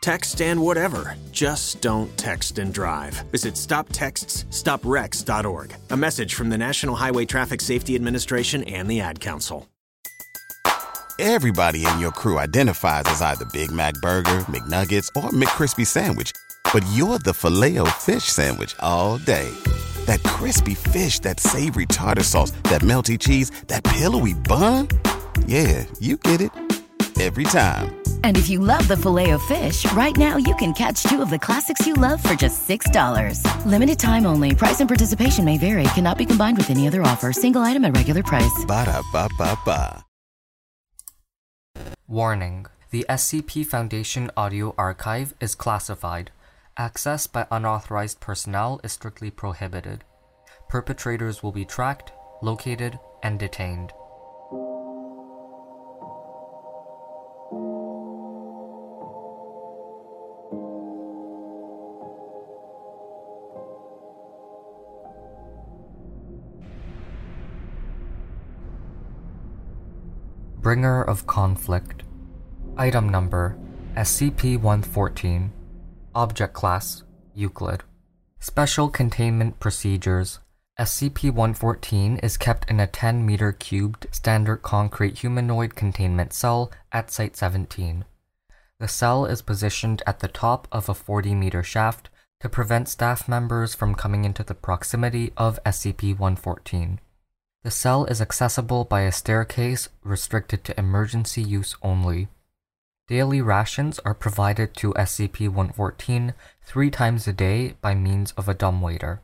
Text and whatever. Just don't text and drive. Visit stoptextsstopwrecks.org. A message from the National Highway Traffic Safety Administration and the Ad Council. Everybody in your crew identifies as either Big Mac Burger, McNuggets, or McCrispy Sandwich. But you're the filet fish Sandwich all day. That crispy fish, that savory tartar sauce, that melty cheese, that pillowy bun. Yeah, you get it every time. And if you love the Filet-O-Fish, right now you can catch two of the classics you love for just $6. Limited time only. Price and participation may vary. Cannot be combined with any other offer. Single item at regular price. Ba da ba ba ba. Warning The SCP Foundation audio archive is classified. Access by unauthorized personnel is strictly prohibited. Perpetrators will be tracked, located, and detained. Bringer of Conflict Item Number SCP-114 Object Class Euclid Special Containment Procedures SCP-114 is kept in a 10 meter cubed standard concrete humanoid containment cell at Site-17. The cell is positioned at the top of a 40 meter shaft to prevent staff members from coming into the proximity of SCP-114. The cell is accessible by a staircase restricted to emergency use only. Daily rations are provided to SCP-114 three times a day by means of a dumbwaiter.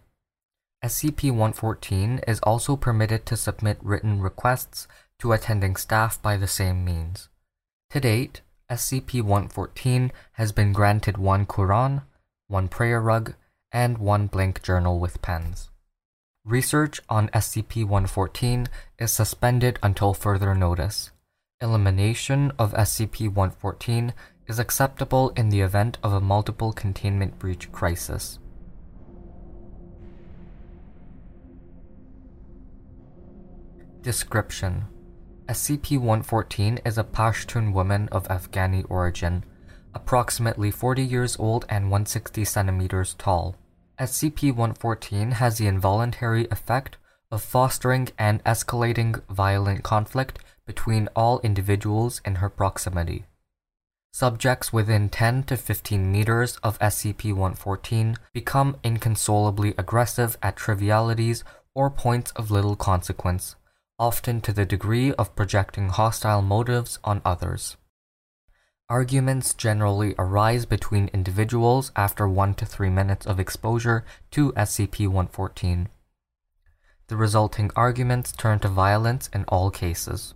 SCP-114 is also permitted to submit written requests to attending staff by the same means. To date, SCP-114 has been granted one Quran, one prayer rug, and one blank journal with pens. Research on SCP-114 is suspended until further notice. Elimination of SCP-114 is acceptable in the event of a multiple containment breach crisis. Description SCP-114 is a Pashtun woman of Afghani origin, approximately 40 years old and 160 centimeters tall. SCP-114 has the involuntary effect of fostering and escalating violent conflict between all individuals in her proximity. Subjects within 10 to 15 meters of SCP-114 become inconsolably aggressive at trivialities or points of little consequence, often to the degree of projecting hostile motives on others. Arguments generally arise between individuals after 1 to 3 minutes of exposure to SCP-114. The resulting arguments turn to violence in all cases.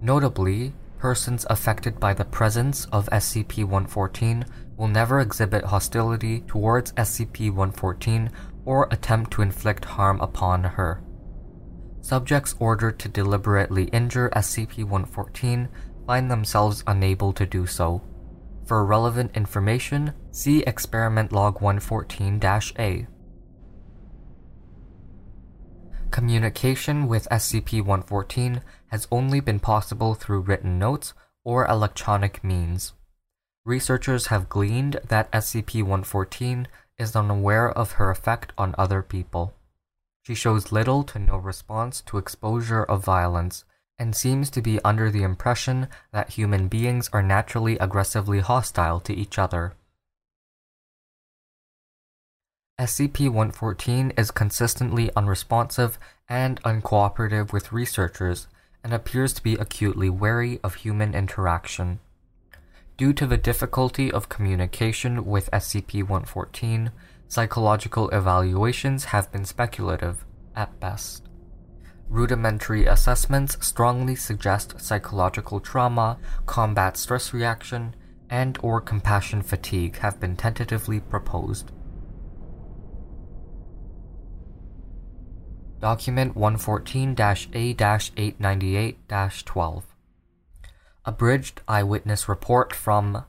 Notably, persons affected by the presence of SCP-114 will never exhibit hostility towards SCP-114 or attempt to inflict harm upon her. Subjects ordered to deliberately injure SCP-114 find themselves unable to do so. For relevant information, see Experiment Log 114-A. Communication with SCP-114 has only been possible through written notes or electronic means. Researchers have gleaned that SCP-114 is unaware of her effect on other people. She shows little to no response to exposure of violence and seems to be under the impression that human beings are naturally aggressively hostile to each other. SCP-114 is consistently unresponsive and uncooperative with researchers and appears to be acutely wary of human interaction. Due to the difficulty of communication with SCP-114, Psychological evaluations have been speculative, at best. Rudimentary assessments strongly suggest psychological trauma, combat stress reaction, and or compassion fatigue have been tentatively proposed. Document 114-A-898-12 Abridged Eyewitness Report from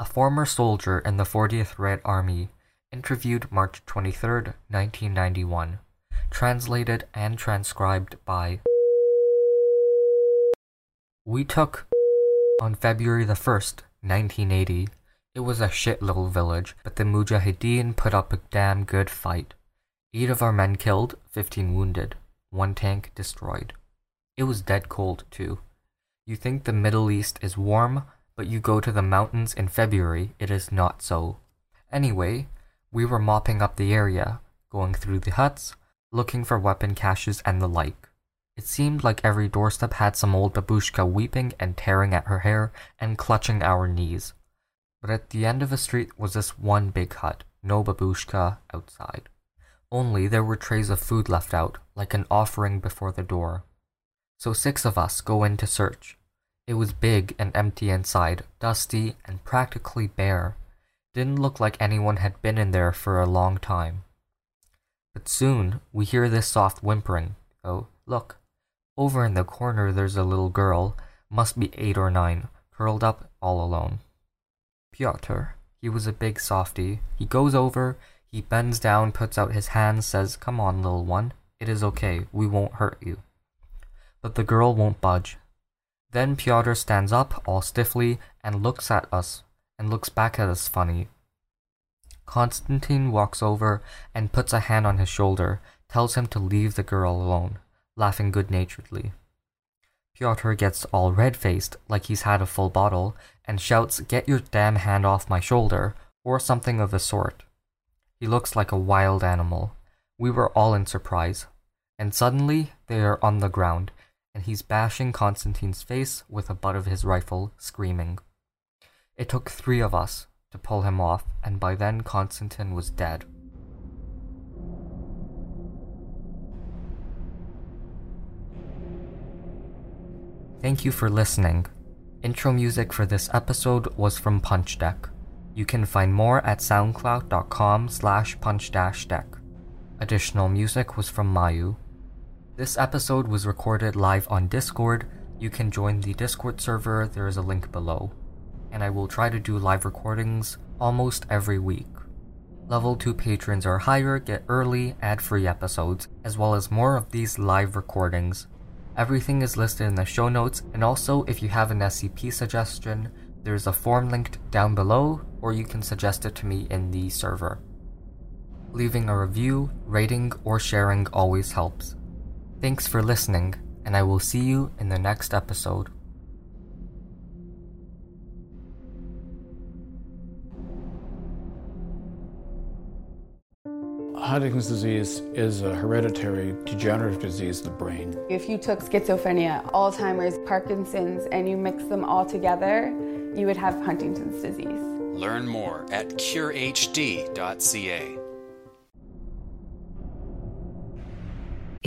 a former soldier in the 40th Red Army, interviewed March 23, 1991. Translated and transcribed by We took On February the 1st, 1980, it was a shit little village, but the Mujahideen put up a damn good fight. Eight of our men killed, 15 wounded, one tank destroyed. It was dead cold, too. You think the Middle East is warm, but you go to the mountains in February, it is not so. Anyway, we were mopping up the area, going through the huts, looking for weapon caches and the like. It seemed like every doorstep had some old babushka weeping and tearing at her hair and clutching our knees. But at the end of the street was this one big hut, no babushka outside. Only there were trays of food left out, like an offering before the door. So six of us go in to search. It was big and empty inside, dusty and practically bare. Didn't look like anyone had been in there for a long time. But soon we hear this soft whimpering. Oh, look. Over in the corner there's a little girl, must be eight or nine, curled up all alone. Pyotr, he was a big softy. He goes over, he bends down, puts out his hand, says, Come on, little one. It is okay. We won't hurt you. But the girl won't budge. Then Pyotr stands up all stiffly and looks at us and looks back at us funny. Konstantin walks over and puts a hand on his shoulder, tells him to leave the girl alone, laughing good naturedly. Pyotr gets all red faced, like he's had a full bottle, and shouts, Get your damn hand off my shoulder, or something of the sort. He looks like a wild animal. We were all in surprise. And suddenly, they are on the ground, and he's bashing Konstantin's face with the butt of his rifle, screaming. It took three of us to pull him off, and by then Konstantin was dead. Thank you for listening. Intro music for this episode was from Punch Deck. You can find more at soundcloud.com slash punch-deck. Additional music was from Mayu. This episode was recorded live on Discord. You can join the Discord server, there is a link below. And I will try to do live recordings almost every week. Level 2 patrons are higher, get early, ad free episodes, as well as more of these live recordings. Everything is listed in the show notes, and also if you have an SCP suggestion, there's a form linked down below, or you can suggest it to me in the server. Leaving a review, rating, or sharing always helps. Thanks for listening, and I will see you in the next episode. Huntington's disease is a hereditary degenerative disease of the brain. If you took schizophrenia, Alzheimer's, Parkinson's, and you mix them all together, you would have Huntington's disease. Learn more at curehd.ca.